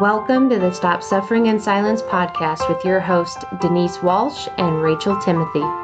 Welcome to the Stop Suffering in Silence podcast with your host, Denise Walsh and Rachel Timothy.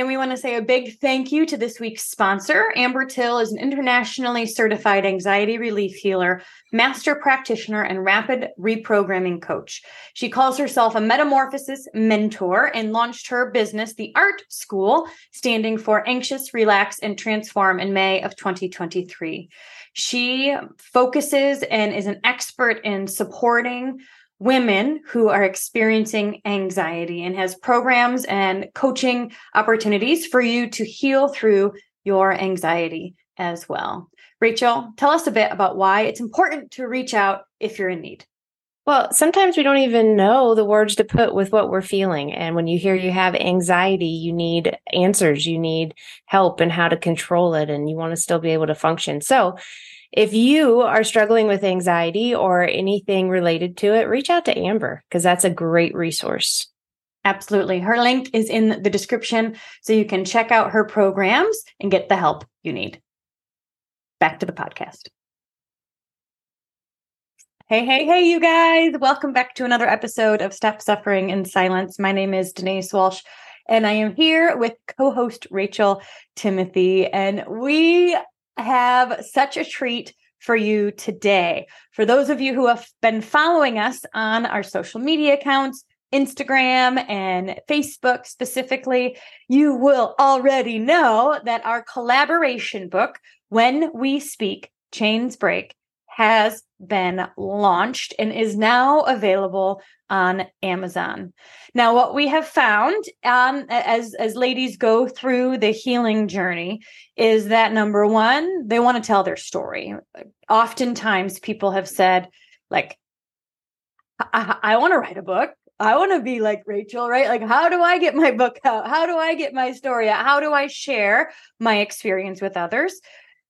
And we want to say a big thank you to this week's sponsor. Amber Till is an internationally certified anxiety relief healer, master practitioner, and rapid reprogramming coach. She calls herself a metamorphosis mentor and launched her business, The ART Skool, standing for Anxious, Relax, and Transform in May of 2023. She focuses and is an expert in supporting women who are experiencing anxiety and has programs and coaching opportunities for you to heal through your anxiety as well. Rachel, tell us a bit about why it's important to reach out if you're in need. Well, sometimes we don't even know the words to put with what we're feeling. And when you hear you have anxiety, you need answers, you need help and how to control it, and you want to still be able to function. So, if you are struggling with anxiety or anything related to it, reach out to Amber because that's a great resource. Absolutely. Her link is in the description so you can check out her programs and get the help you need. Back to the podcast. Hey, hey, hey, you guys. Welcome back to another episode of Stop Suffering in Silence. My name is Denise Walsh, and I am here with co host Rachel Timothy. And we have such a treat for you today. For those of you who have been following us on our social media accounts, Instagram and Facebook specifically, you will already know that our collaboration book, When We Speak, Chains Break, has been launched and is now available on Amazon. Now, what we have found um, as as ladies go through the healing journey is that number one, they want to tell their story. Oftentimes, people have said, like, I, I want to write a book. I want to be like Rachel, right? Like, how do I get my book out? How do I get my story out? How do I share my experience with others?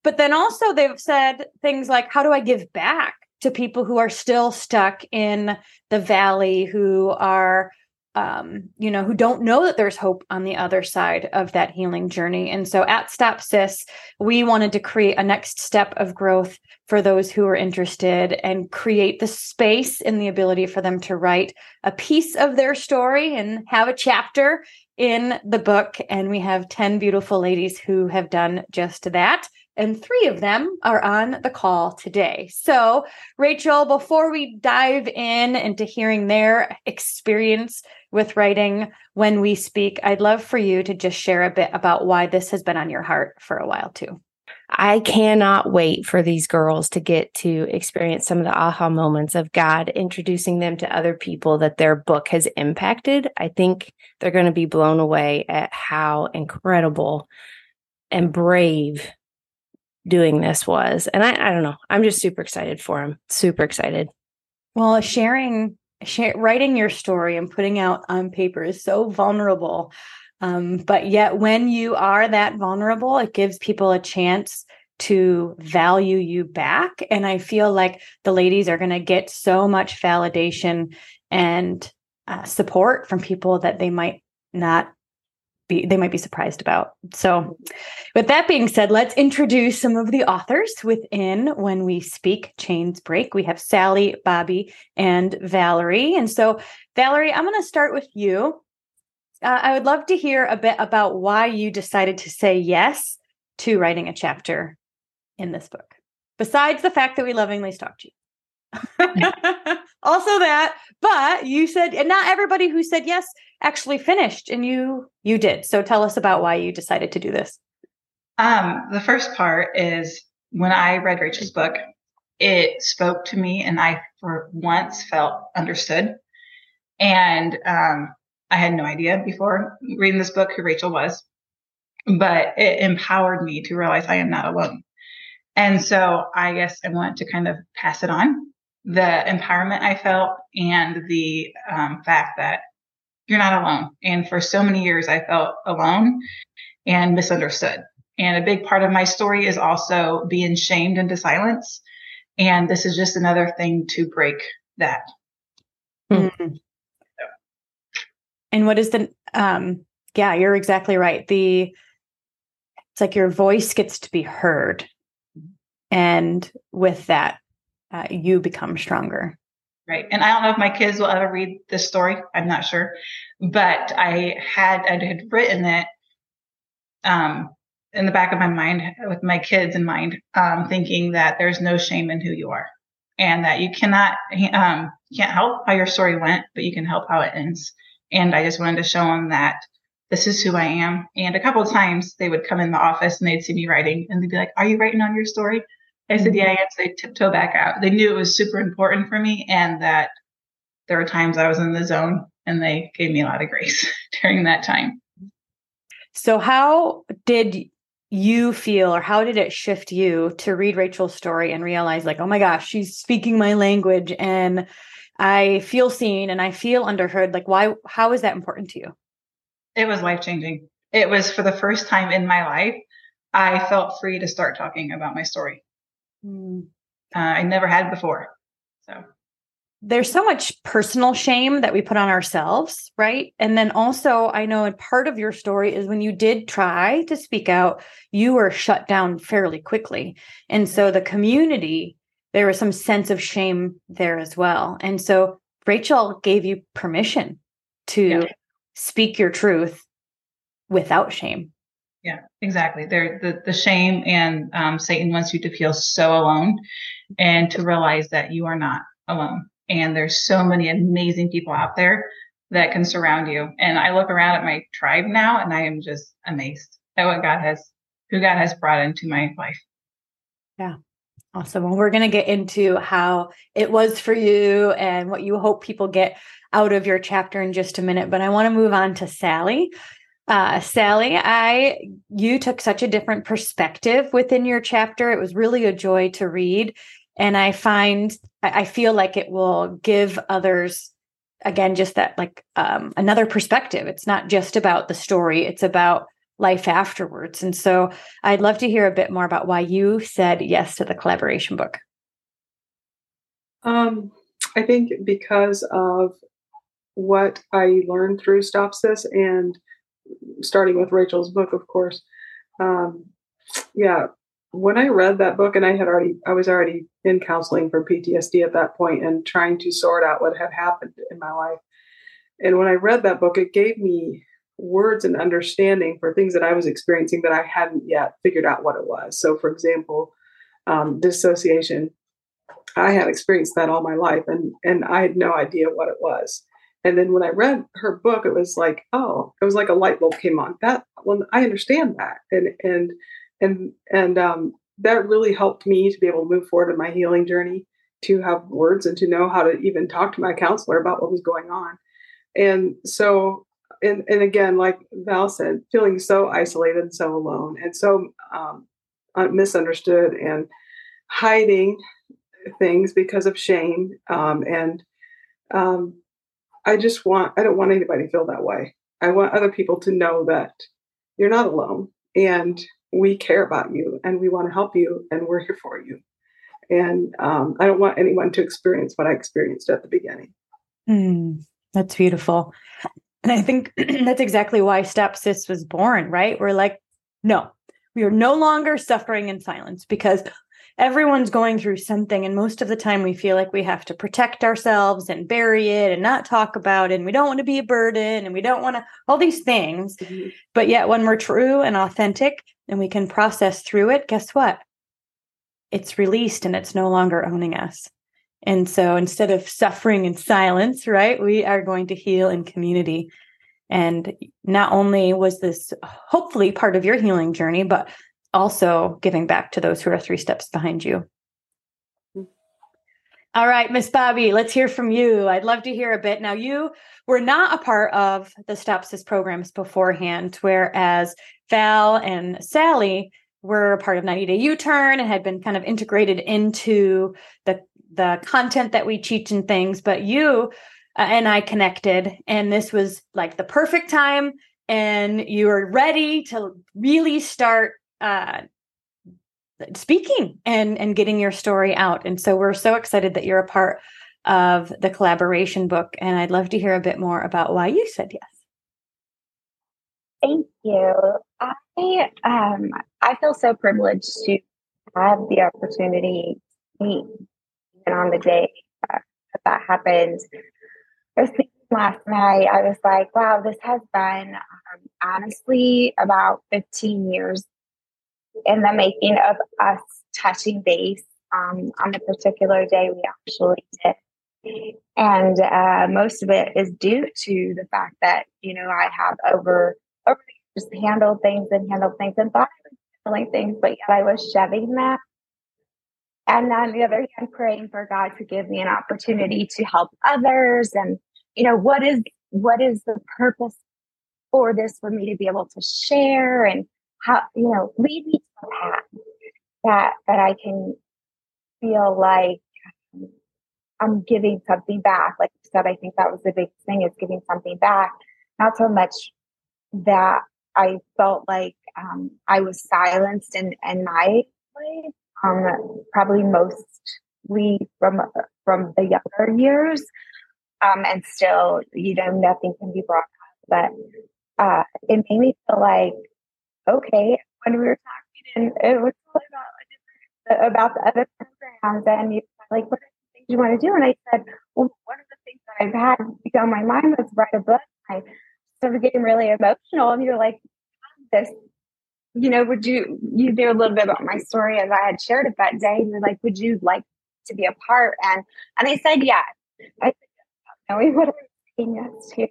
But then also, they've said things like, how do I give back? to people who are still stuck in the valley, who are um, you know, who don't know that there's hope on the other side of that healing journey. And so at Stop Sis, we wanted to create a next step of growth for those who are interested and create the space and the ability for them to write a piece of their story and have a chapter in the book. And we have 10 beautiful ladies who have done just that and three of them are on the call today. So, Rachel, before we dive in into hearing their experience with writing when we speak, I'd love for you to just share a bit about why this has been on your heart for a while, too. I cannot wait for these girls to get to experience some of the aha moments of God introducing them to other people that their book has impacted. I think they're going to be blown away at how incredible and brave doing this was. And I, I don't know. I'm just super excited for him. Super excited. Well, sharing, share, writing your story and putting out on paper is so vulnerable. Um, but yet, when you are that vulnerable, it gives people a chance to value you back. And I feel like the ladies are going to get so much validation and uh, support from people that they might not be they might be surprised about. So, with that being said, let's introduce some of the authors within When We Speak Chains Break. We have Sally, Bobby, and Valerie. And so, Valerie, I'm going to start with you. Uh, I would love to hear a bit about why you decided to say yes to writing a chapter in this book, besides the fact that we lovingly stalked you. also that but you said and not everybody who said yes actually finished and you you did. So tell us about why you decided to do this. Um the first part is when i read rachel's book it spoke to me and i for once felt understood. And um i had no idea before reading this book who rachel was but it empowered me to realize i am not alone. And so i guess i want to kind of pass it on the empowerment I felt and the um, fact that you're not alone. And for so many years, I felt alone and misunderstood. And a big part of my story is also being shamed into silence. And this is just another thing to break that. Mm-hmm. And what is the, um, yeah, you're exactly right. The, it's like your voice gets to be heard. And with that, uh, you become stronger. Right. And I don't know if my kids will ever read this story. I'm not sure. But I had I had written it um, in the back of my mind with my kids in mind, um, thinking that there's no shame in who you are and that you cannot um, can't help how your story went, but you can help how it ends. And I just wanted to show them that this is who I am. And a couple times they would come in the office and they'd see me writing and they'd be like, Are you writing on your story? I said, mm-hmm. Yeah, I am. So they tiptoe back out. They knew it was super important for me and that there were times I was in the zone and they gave me a lot of grace during that time. So, how did you feel, or how did it shift you to read Rachel's story and realize, like, oh my gosh, she's speaking my language and I feel seen and I feel underheard? Like, why, how is that important to you? It was life changing. It was for the first time in my life, I felt free to start talking about my story. Mm. Uh, I never had before. So there's so much personal shame that we put on ourselves, right? And then also, I know a part of your story is when you did try to speak out, you were shut down fairly quickly. And so the community, there was some sense of shame there as well. And so Rachel gave you permission to yeah. speak your truth without shame. Yeah, exactly. There, the the shame and um, Satan wants you to feel so alone, and to realize that you are not alone and there's so many amazing people out there that can surround you. And I look around at my tribe now and I am just amazed at what God has, who God has brought into my life. Yeah. Awesome. Well, we're going to get into how it was for you and what you hope people get out of your chapter in just a minute. But I want to move on to Sally. Uh, Sally, I you took such a different perspective within your chapter. It was really a joy to read and i find i feel like it will give others again just that like um, another perspective it's not just about the story it's about life afterwards and so i'd love to hear a bit more about why you said yes to the collaboration book um, i think because of what i learned through stopsis and starting with rachel's book of course um, yeah when I read that book, and I had already, I was already in counseling for PTSD at that point and trying to sort out what had happened in my life. And when I read that book, it gave me words and understanding for things that I was experiencing that I hadn't yet figured out what it was. So, for example, um, dissociation. I had experienced that all my life, and and I had no idea what it was. And then when I read her book, it was like, oh, it was like a light bulb came on. That well, I understand that, and and and and um, that really helped me to be able to move forward in my healing journey to have words and to know how to even talk to my counselor about what was going on and so and, and again like val said feeling so isolated and so alone and so um, misunderstood and hiding things because of shame um, and um, i just want i don't want anybody to feel that way i want other people to know that you're not alone and we care about you and we want to help you and we're here for you. And um, I don't want anyone to experience what I experienced at the beginning. Mm, that's beautiful. And I think that's exactly why Stopsis was born, right? We're like, no, we are no longer suffering in silence because everyone's going through something. And most of the time, we feel like we have to protect ourselves and bury it and not talk about it. And we don't want to be a burden and we don't want to, all these things. Mm-hmm. But yet, when we're true and authentic and we can process through it, guess what? It's released and it's no longer owning us. And so instead of suffering in silence, right, we are going to heal in community. And not only was this hopefully part of your healing journey, but also giving back to those who are three steps behind you. All right, Miss Bobby, let's hear from you. I'd love to hear a bit. Now, you were not a part of the Stopsis programs beforehand, whereas Val and Sally were a part of 90 Day U Turn and had been kind of integrated into the the content that we teach and things. But you uh, and I connected, and this was like the perfect time, and you were ready to really start uh, speaking and and getting your story out. And so we're so excited that you're a part of the collaboration book. And I'd love to hear a bit more about why you said yes. Thank you. I um I feel so privileged to have the opportunity to meet even on the day uh, that that happened. I was thinking last night, I was like, wow, this has been um, honestly about 15 years in the making of us touching base um, on the particular day we actually did. And uh, most of it is due to the fact that, you know, I have over, over years handled things and handled things and thought I was handling things, but yet I was shoving that. And on the other hand, praying for God to give me an opportunity to help others. And, you know, what is what is the purpose for this for me to be able to share and how, you know, lead me that that I can feel like I'm giving something back. Like you said, I think that was the big thing is giving something back. Not so much that I felt like um, I was silenced in, in my way, um, probably mostly from from the younger years, um, and still, you know, nothing can be brought up. But uh, it made me feel like, okay, when we were talking, and it was all about about the other programs, and you like, what are the things you want to do? And I said, well, one of the things that I've had on my mind was write a book. I started getting really emotional, and you're like, this, you know, would you, you knew a little bit about my story as I had shared it that day. And you're like, would you like to be a part? And, and I said, yes. I said, knowing what I was saying yes to.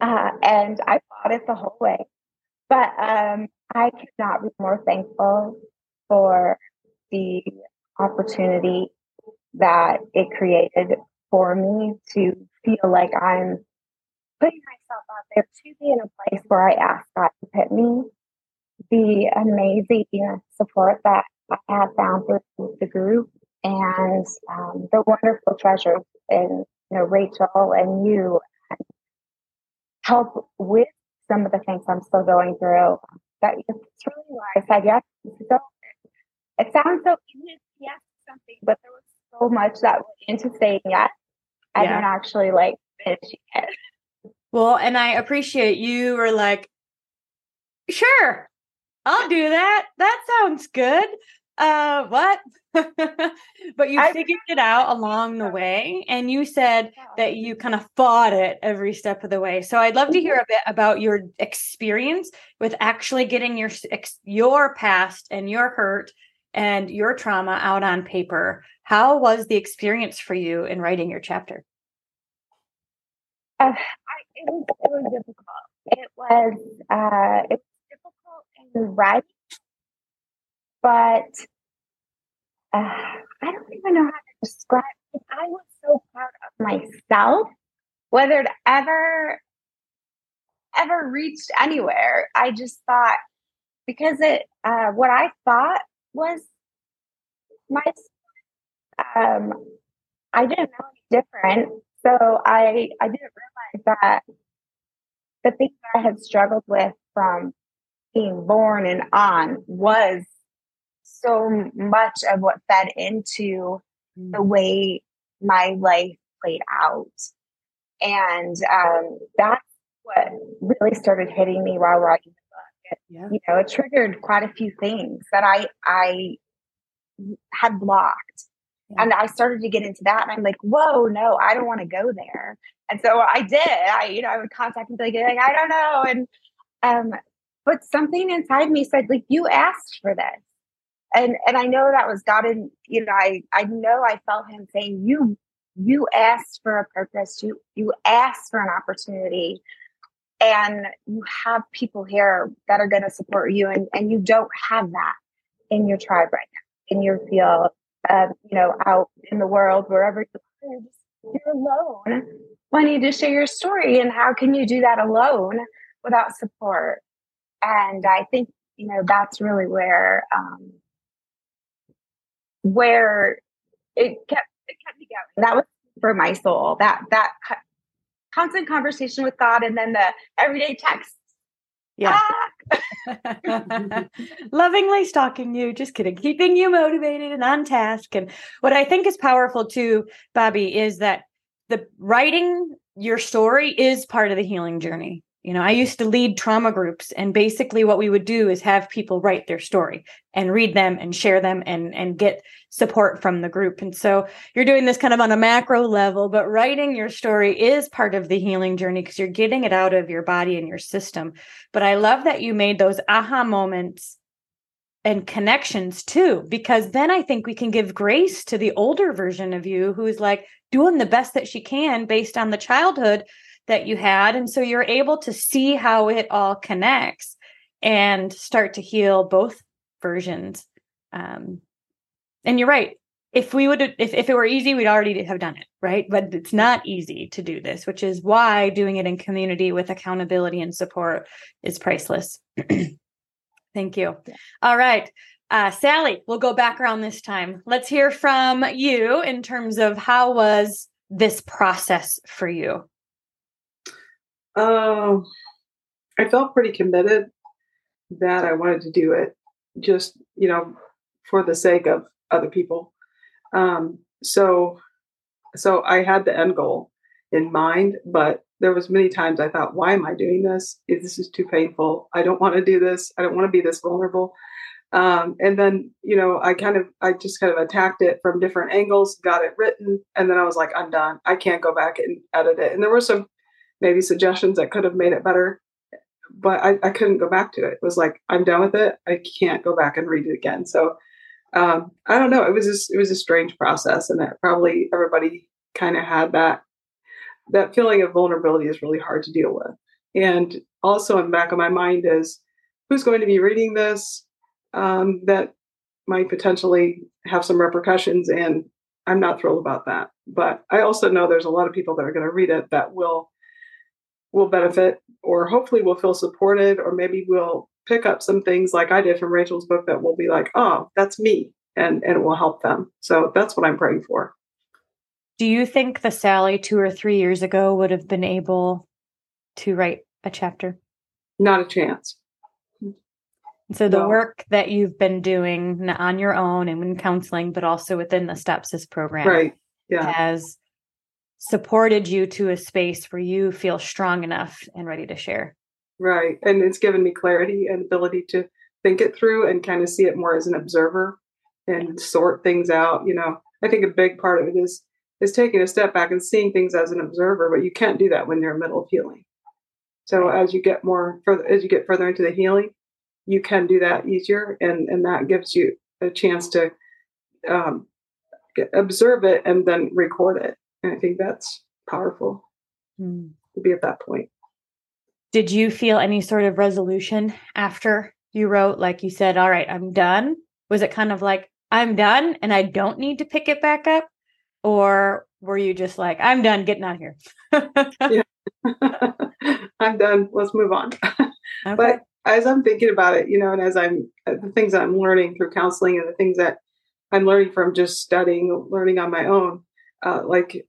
Uh, and I fought it the whole way. But um, I could not be more thankful for the opportunity that it created for me to feel like I'm putting myself out there to be in a place where I ask God to put me. The amazing support that I have found through the group and um, the wonderful treasures in you know Rachel and you help with some of the things I'm still going through. That it's really why I said yes. So it sounds so easy to yes something, but there was so much that went into saying yes. I yeah. didn't actually like finishing it. Well, and I appreciate you were like, sure, I'll do that. That sounds good. Uh, what? but you I, figured it out along the way, and you said that you kind of fought it every step of the way. So I'd love to hear mm-hmm. a bit about your experience with actually getting your your past and your hurt and your trauma out on paper. How was the experience for you in writing your chapter? Uh, I, it, was, was difficult. It was uh, it was difficult in writing, but uh, I don't even know how to describe it. I was so proud of myself, whether it ever ever reached anywhere. I just thought because it uh, what I thought was my um, I didn't know any different. So I I didn't realize that the thing that I had struggled with from being born and on was so much of what fed into the mm. way my life played out. And um, that's what really started hitting me while writing the book. It, yeah. You know, it triggered quite a few things that I I had blocked. Yeah. And I started to get into that. And I'm like, whoa, no, I don't want to go there. And so I did. I, you know, I would contact and be like, I don't know. And um, but something inside me said, like, you asked for this. And and I know that was God and you know, I I know I felt him saying, You you asked for a purpose, you you asked for an opportunity. And you have people here that are going to support you, and, and you don't have that in your tribe right now in your field, uh, you know, out in the world, wherever you are, you're alone wanting to share your story. And how can you do that alone without support? And I think, you know, that's really where, um, where it kept, it kept me going. That was for my soul, that, that constant conversation with God and then the everyday text yeah. Ah! Lovingly stalking you, just kidding, keeping you motivated and on task. And what I think is powerful too, Bobby, is that the writing your story is part of the healing journey. You know, I used to lead trauma groups and basically what we would do is have people write their story and read them and share them and and get support from the group. And so you're doing this kind of on a macro level, but writing your story is part of the healing journey because you're getting it out of your body and your system. But I love that you made those aha moments and connections too because then i think we can give grace to the older version of you who's like doing the best that she can based on the childhood that you had. And so you're able to see how it all connects and start to heal both versions. Um, and you're right. If we would, if, if it were easy, we'd already have done it, right? But it's not easy to do this, which is why doing it in community with accountability and support is priceless. Thank you. All right. Uh, Sally, we'll go back around this time. Let's hear from you in terms of how was this process for you? Um, I felt pretty committed that I wanted to do it, just you know, for the sake of other people. Um, so, so I had the end goal in mind, but there was many times I thought, why am I doing this? This is too painful. I don't want to do this. I don't want to be this vulnerable. Um, and then, you know, I kind of, I just kind of attacked it from different angles, got it written, and then I was like, I'm done. I can't go back and edit it. And there were some maybe suggestions that could have made it better, but I, I couldn't go back to it. It was like, I'm done with it. I can't go back and read it again. So um, I don't know. It was just, it was a strange process, and that probably everybody kind of had that that feeling of vulnerability is really hard to deal with. And also in the back of my mind is who's going to be reading this um, that might potentially have some repercussions. And I'm not thrilled about that. But I also know there's a lot of people that are going to read it that will will benefit or hopefully will feel supported or maybe will pick up some things like I did from Rachel's book that will be like, oh, that's me. And, and it will help them. So that's what I'm praying for. Do you think the Sally two or three years ago would have been able to write a chapter? Not a chance. So the no. work that you've been doing on your own and in counseling, but also within the Stopsis program, right? Yeah, has supported you to a space where you feel strong enough and ready to share. Right. And it's given me clarity and ability to think it through and kind of see it more as an observer and sort things out. You know, I think a big part of it is is taking a step back and seeing things as an observer, but you can't do that when you're in the middle of healing. So as you get more further as you get further into the healing, you can do that easier and and that gives you a chance to um, observe it and then record it and I think that's powerful mm. to be at that point. Did you feel any sort of resolution after you wrote, like you said, all right, I'm done? Was it kind of like, I'm done and I don't need to pick it back up? Or were you just like, I'm done getting out of here? I'm done. Let's move on. Okay. But as I'm thinking about it, you know, and as I'm uh, the things that I'm learning through counseling and the things that I'm learning from just studying, learning on my own, uh, like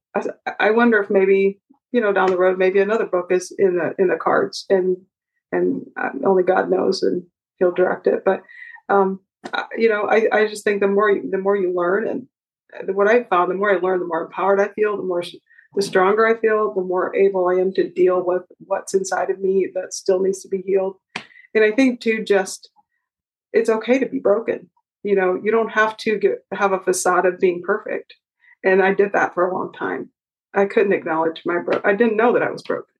I, wonder if maybe you know down the road maybe another book is in the in the cards and and um, only God knows and he'll direct it. But um you know I, I just think the more you, the more you learn and what I found the more I learn the more empowered I feel the more the stronger I feel the more able I am to deal with what's inside of me that still needs to be healed. And I think too just it's okay to be broken. You know you don't have to get have a facade of being perfect and I did that for a long time. I couldn't acknowledge my broke. I didn't know that I was broken.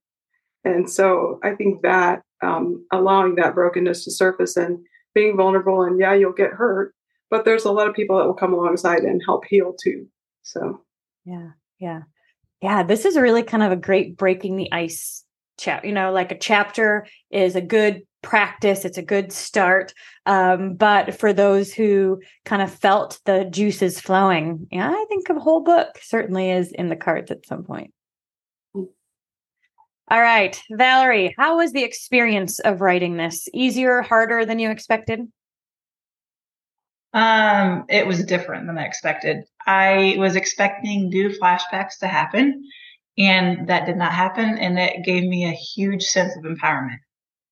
And so I think that um, allowing that brokenness to surface and being vulnerable and yeah, you'll get hurt, but there's a lot of people that will come alongside and help heal too. So yeah, yeah, yeah. This is really kind of a great breaking the ice chat. You know, like a chapter is a good practice it's a good start um, but for those who kind of felt the juices flowing yeah i think a whole book certainly is in the cards at some point. All right valerie how was the experience of writing this? Easier harder than you expected? Um it was different than i expected. I was expecting new flashbacks to happen and that did not happen and it gave me a huge sense of empowerment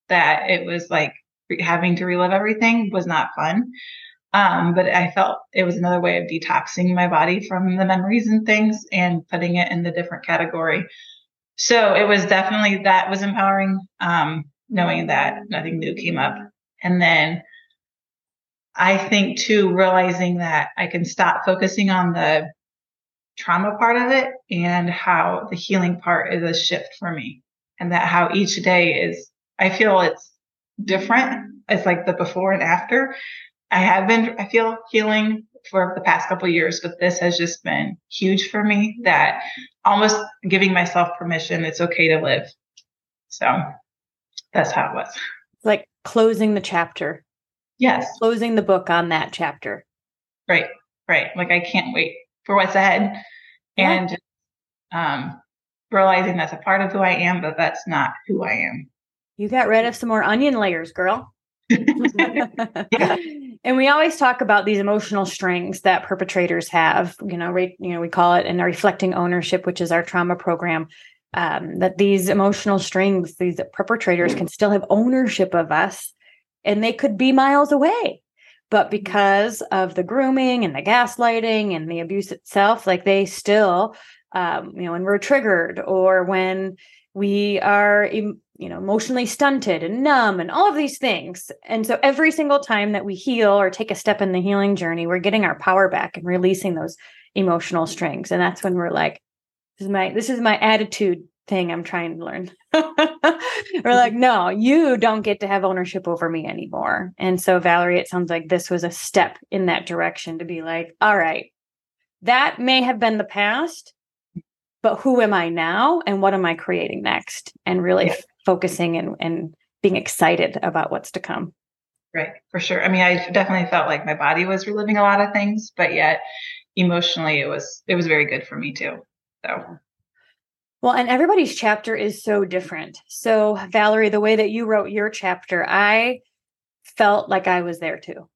that it was like having to relive everything was not fun. Um, but I felt it was another way of detoxing my body from the memories and things and putting it in the different category so it was definitely that was empowering, um, knowing that nothing new came up. And then I think too, realizing that I can stop focusing on the trauma part of it and how the healing part is a shift for me and that how each day is, I feel it's different. It's like the before and after. I have been, I feel healing for the past couple years, but this has just been huge for me that almost giving myself permission. It's okay to live. So that's how it was. Like closing the chapter. Yes. Closing the book on that chapter. Right. Right. Like I can't wait for what's ahead. Yeah. And um realizing that's a part of who I am, but that's not who I am. You got rid of some more onion layers, girl. yeah. And we always talk about these emotional strings that perpetrators have. You know, right? You know, we call it in reflecting ownership, which is our trauma program. Um, that these emotional strings, these perpetrators can still have ownership of us, and they could be miles away. But because of the grooming and the gaslighting and the abuse itself, like they still, um, you know, when we're triggered or when we are you know emotionally stunted and numb and all of these things. And so every single time that we heal or take a step in the healing journey we're getting our power back and releasing those emotional strings. And that's when we're like this is my this is my attitude thing i'm trying to learn we're like mm-hmm. no you don't get to have ownership over me anymore and so valerie it sounds like this was a step in that direction to be like all right that may have been the past but who am I now and what am I creating next? And really yeah. focusing and, and being excited about what's to come. Right, for sure. I mean, I definitely felt like my body was reliving a lot of things, but yet emotionally it was it was very good for me too. So well, and everybody's chapter is so different. So, Valerie, the way that you wrote your chapter, I felt like I was there too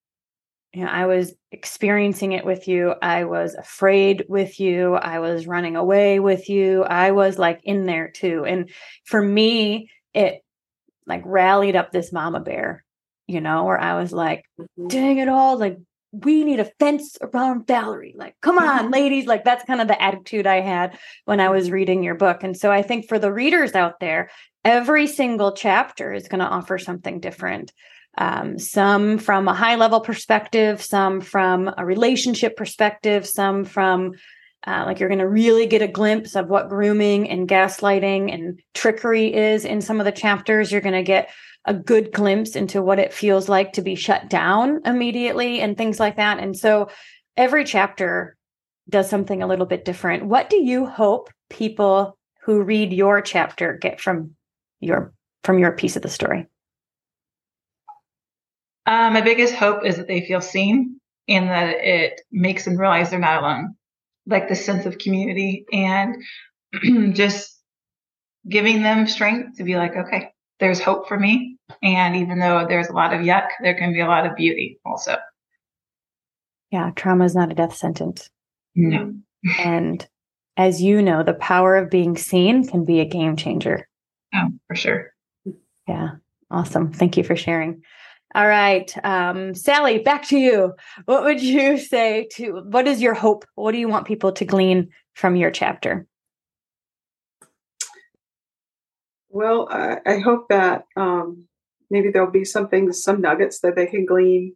you know, I was experiencing it with you. I was afraid with you. I was running away with you. I was like in there too. And for me, it like rallied up this mama bear, you know, where I was like, mm-hmm. dang it all, like we need a fence around Valerie. Like, come on, ladies. Like, that's kind of the attitude I had when I was reading your book. And so I think for the readers out there, every single chapter is going to offer something different um, some from a high level perspective, some from a relationship perspective, some from uh, like you're going to really get a glimpse of what grooming and gaslighting and trickery is in some of the chapters. You're going to get a good glimpse into what it feels like to be shut down immediately and things like that. And so every chapter does something a little bit different. What do you hope people who read your chapter get from your from your piece of the story? Um, my biggest hope is that they feel seen and that it makes them realize they're not alone, like the sense of community and just giving them strength to be like, okay, there's hope for me. And even though there's a lot of yuck, there can be a lot of beauty also. Yeah, trauma is not a death sentence. No. and as you know, the power of being seen can be a game changer. Oh, for sure. Yeah. Awesome. Thank you for sharing. All right. Um, Sally, back to you. What would you say to what is your hope? What do you want people to glean from your chapter? Well, I, I hope that um, maybe there'll be something, some nuggets that they can glean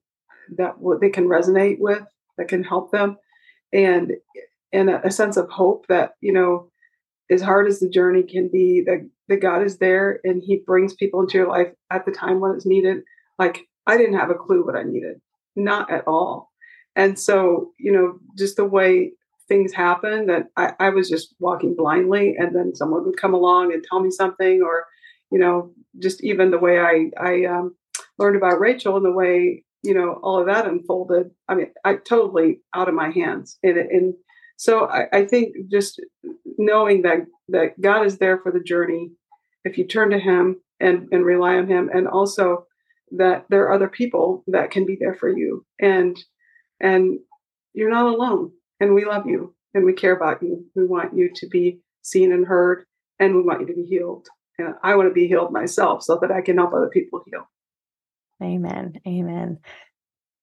that what they can resonate with, that can help them, and and a, a sense of hope that you know, as hard as the journey can be, that that God is there and He brings people into your life at the time when it's needed. Like I didn't have a clue what I needed, not at all. And so, you know, just the way things happen that I, I was just walking blindly and then someone would come along and tell me something or, you know, just even the way I, I um, learned about Rachel and the way, you know, all of that unfolded. I mean, I totally out of my hands. And, and so I, I think just knowing that, that God is there for the journey, if you turn to him and, and rely on him and also that there are other people that can be there for you and and you're not alone and we love you and we care about you. We want you to be seen and heard and we want you to be healed. And i want to be healed myself so that i can help other people heal. Amen amen.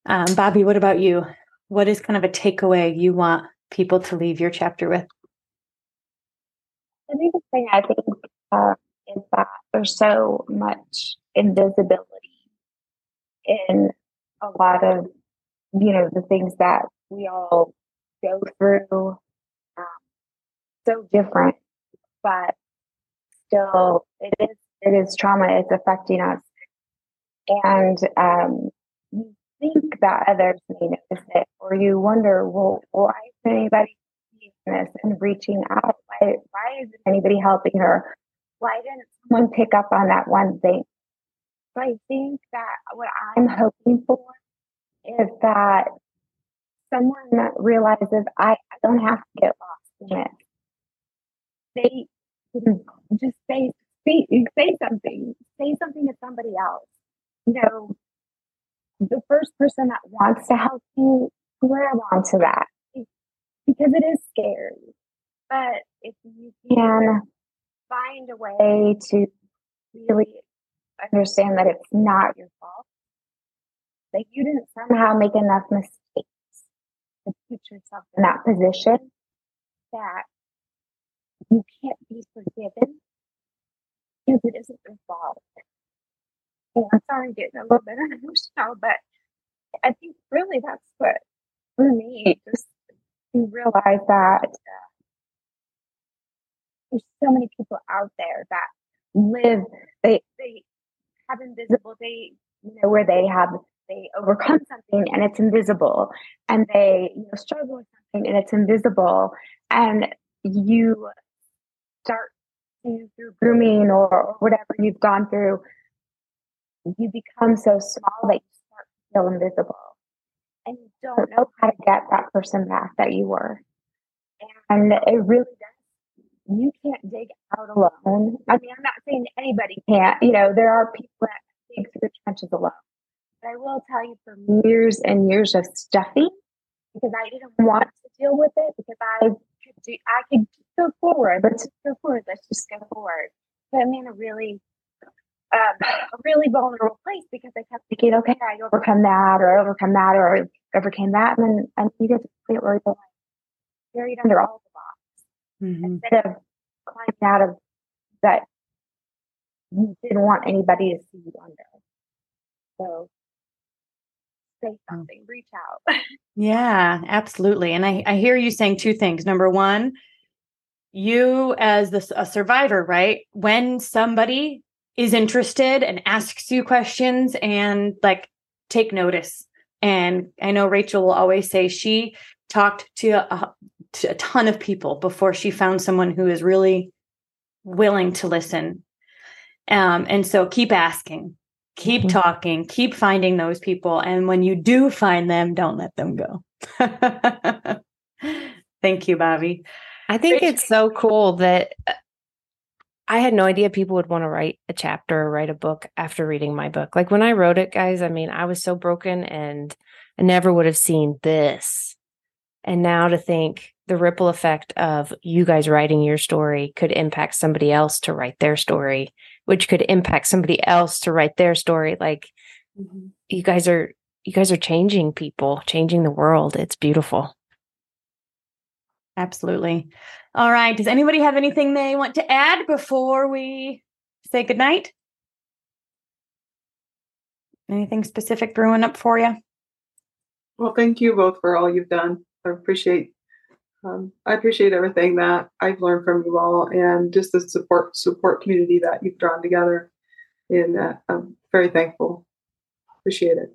Um, bobby what about you? What is kind of a takeaway you want people to leave your chapter with? The biggest thing I think uh, is that there's so much invisibility in a lot of, you know, the things that we all go through. Um, so different, but still, it is it is trauma. It's affecting us, and um, you think that others may notice it, or you wonder, well, why isn't anybody seeing this and reaching out? Why why isn't anybody helping her? Why didn't someone pick up on that one thing? So I think that what I'm hoping for is that someone realizes I, I don't have to get lost in it. They just say, say, say something, say something to somebody else. You know, the first person that wants to help you, grab onto that because it is scary. But if you can find a way to really understand that it's not your fault, that you didn't somehow make enough mistakes to put yourself in that position that you can't be forgiven because it isn't your fault. And I'm sorry, getting a little bit emotional, but I think really that's what for me just to realize that uh, there's so many people out there that live they they have invisible they you know where they have they overcome something and it's invisible and they you know struggle with something and it's invisible and you start through grooming or, or whatever you've gone through you become so small that you start to feel invisible. And you don't know how to get that person back that you were. And it really does you can't dig out alone. I mean i'm not saying anybody can't you know there are people that dig through the trenches alone but I will tell you for years and years of stuffing because I didn't want to deal with it because I could do, I could go forward. Let's go forward. Let's just go forward. But I'm in a really, um, a really vulnerable place because I kept thinking, okay, I overcome that or I overcome that or I overcame that. And then and you get to the point where you're like buried under all the box mm-hmm. instead of climbing out of that you didn't want anybody to see you under. So say mm. something, reach out. yeah, absolutely. And I, I hear you saying two things. Number one, you as the, a survivor, right? When somebody is interested and asks you questions and like take notice. And I know Rachel will always say she talked to a, to a ton of people before she found someone who is really willing to listen. Um, and so keep asking, keep mm-hmm. talking, keep finding those people. And when you do find them, don't let them go. Thank you, Bobby. I think it's so cool that uh, I had no idea people would want to write a chapter or write a book after reading my book. Like when I wrote it, guys, I mean, I was so broken and I never would have seen this. And now to think the ripple effect of you guys writing your story could impact somebody else to write their story which could impact somebody else to write their story. Like mm-hmm. you guys are you guys are changing people changing the world. It's beautiful. Absolutely. All right. Does anybody have anything they want to add before we say goodnight? Anything specific brewing up for you well thank you both for all you've done. I appreciate um, I appreciate everything that I've learned from you all and just the support support community that you've drawn together. And uh, I'm very thankful. Appreciate it.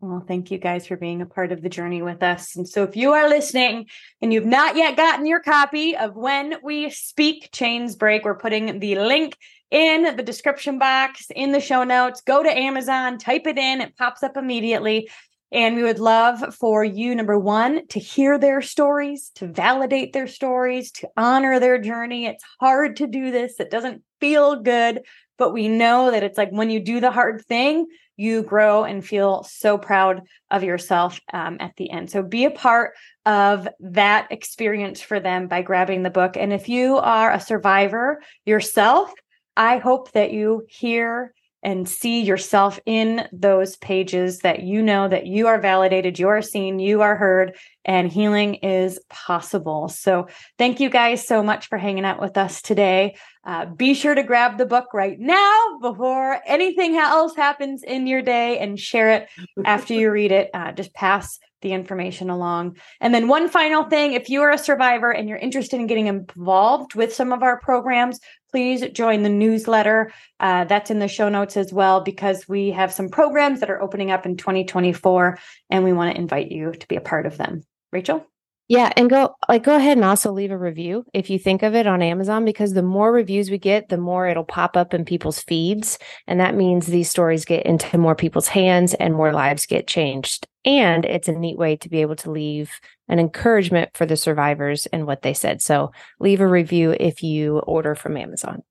Well, thank you guys for being a part of the journey with us. And so, if you are listening and you've not yet gotten your copy of When We Speak Chains Break, we're putting the link in the description box, in the show notes. Go to Amazon, type it in, it pops up immediately. And we would love for you, number one, to hear their stories, to validate their stories, to honor their journey. It's hard to do this, it doesn't feel good, but we know that it's like when you do the hard thing, you grow and feel so proud of yourself um, at the end. So be a part of that experience for them by grabbing the book. And if you are a survivor yourself, I hope that you hear and see yourself in those pages that you know that you are validated, you are seen, you are heard, and healing is possible. So, thank you guys so much for hanging out with us today. Uh, be sure to grab the book right now before anything else happens in your day and share it after you read it. Uh, just pass the information along. And then, one final thing if you are a survivor and you're interested in getting involved with some of our programs, please join the newsletter. Uh, that's in the show notes as well, because we have some programs that are opening up in 2024 and we want to invite you to be a part of them. Rachel? Yeah, and go like go ahead and also leave a review if you think of it on Amazon because the more reviews we get, the more it'll pop up in people's feeds and that means these stories get into more people's hands and more lives get changed. And it's a neat way to be able to leave an encouragement for the survivors and what they said. So, leave a review if you order from Amazon.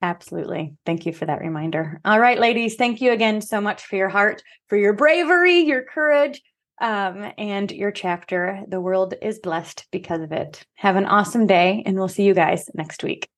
Absolutely. Thank you for that reminder. All right, ladies, thank you again so much for your heart, for your bravery, your courage um, and your chapter. The world is blessed because of it. Have an awesome day, and we'll see you guys next week.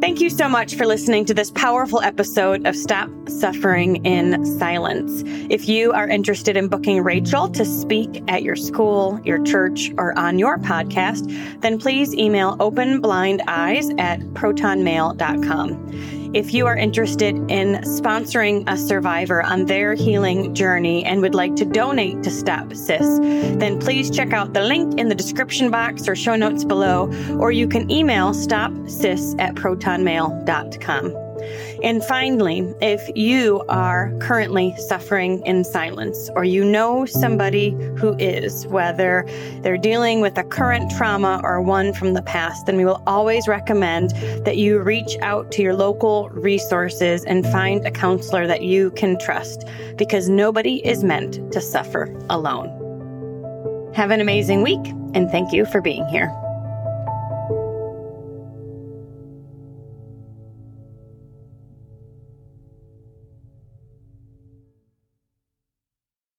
Thank you so much for listening to this powerful episode of Stop Suffering in Silence. If you are interested in booking Rachel to speak at your school, your church, or on your podcast, then please email openblindeyes at protonmail.com. If you are interested in sponsoring a survivor on their healing journey and would like to donate to Stop Sis, then please check out the link in the description box or show notes below, or you can email stopsis at protonmail.com. And finally, if you are currently suffering in silence or you know somebody who is, whether they're dealing with a current trauma or one from the past, then we will always recommend that you reach out to your local resources and find a counselor that you can trust because nobody is meant to suffer alone. Have an amazing week and thank you for being here.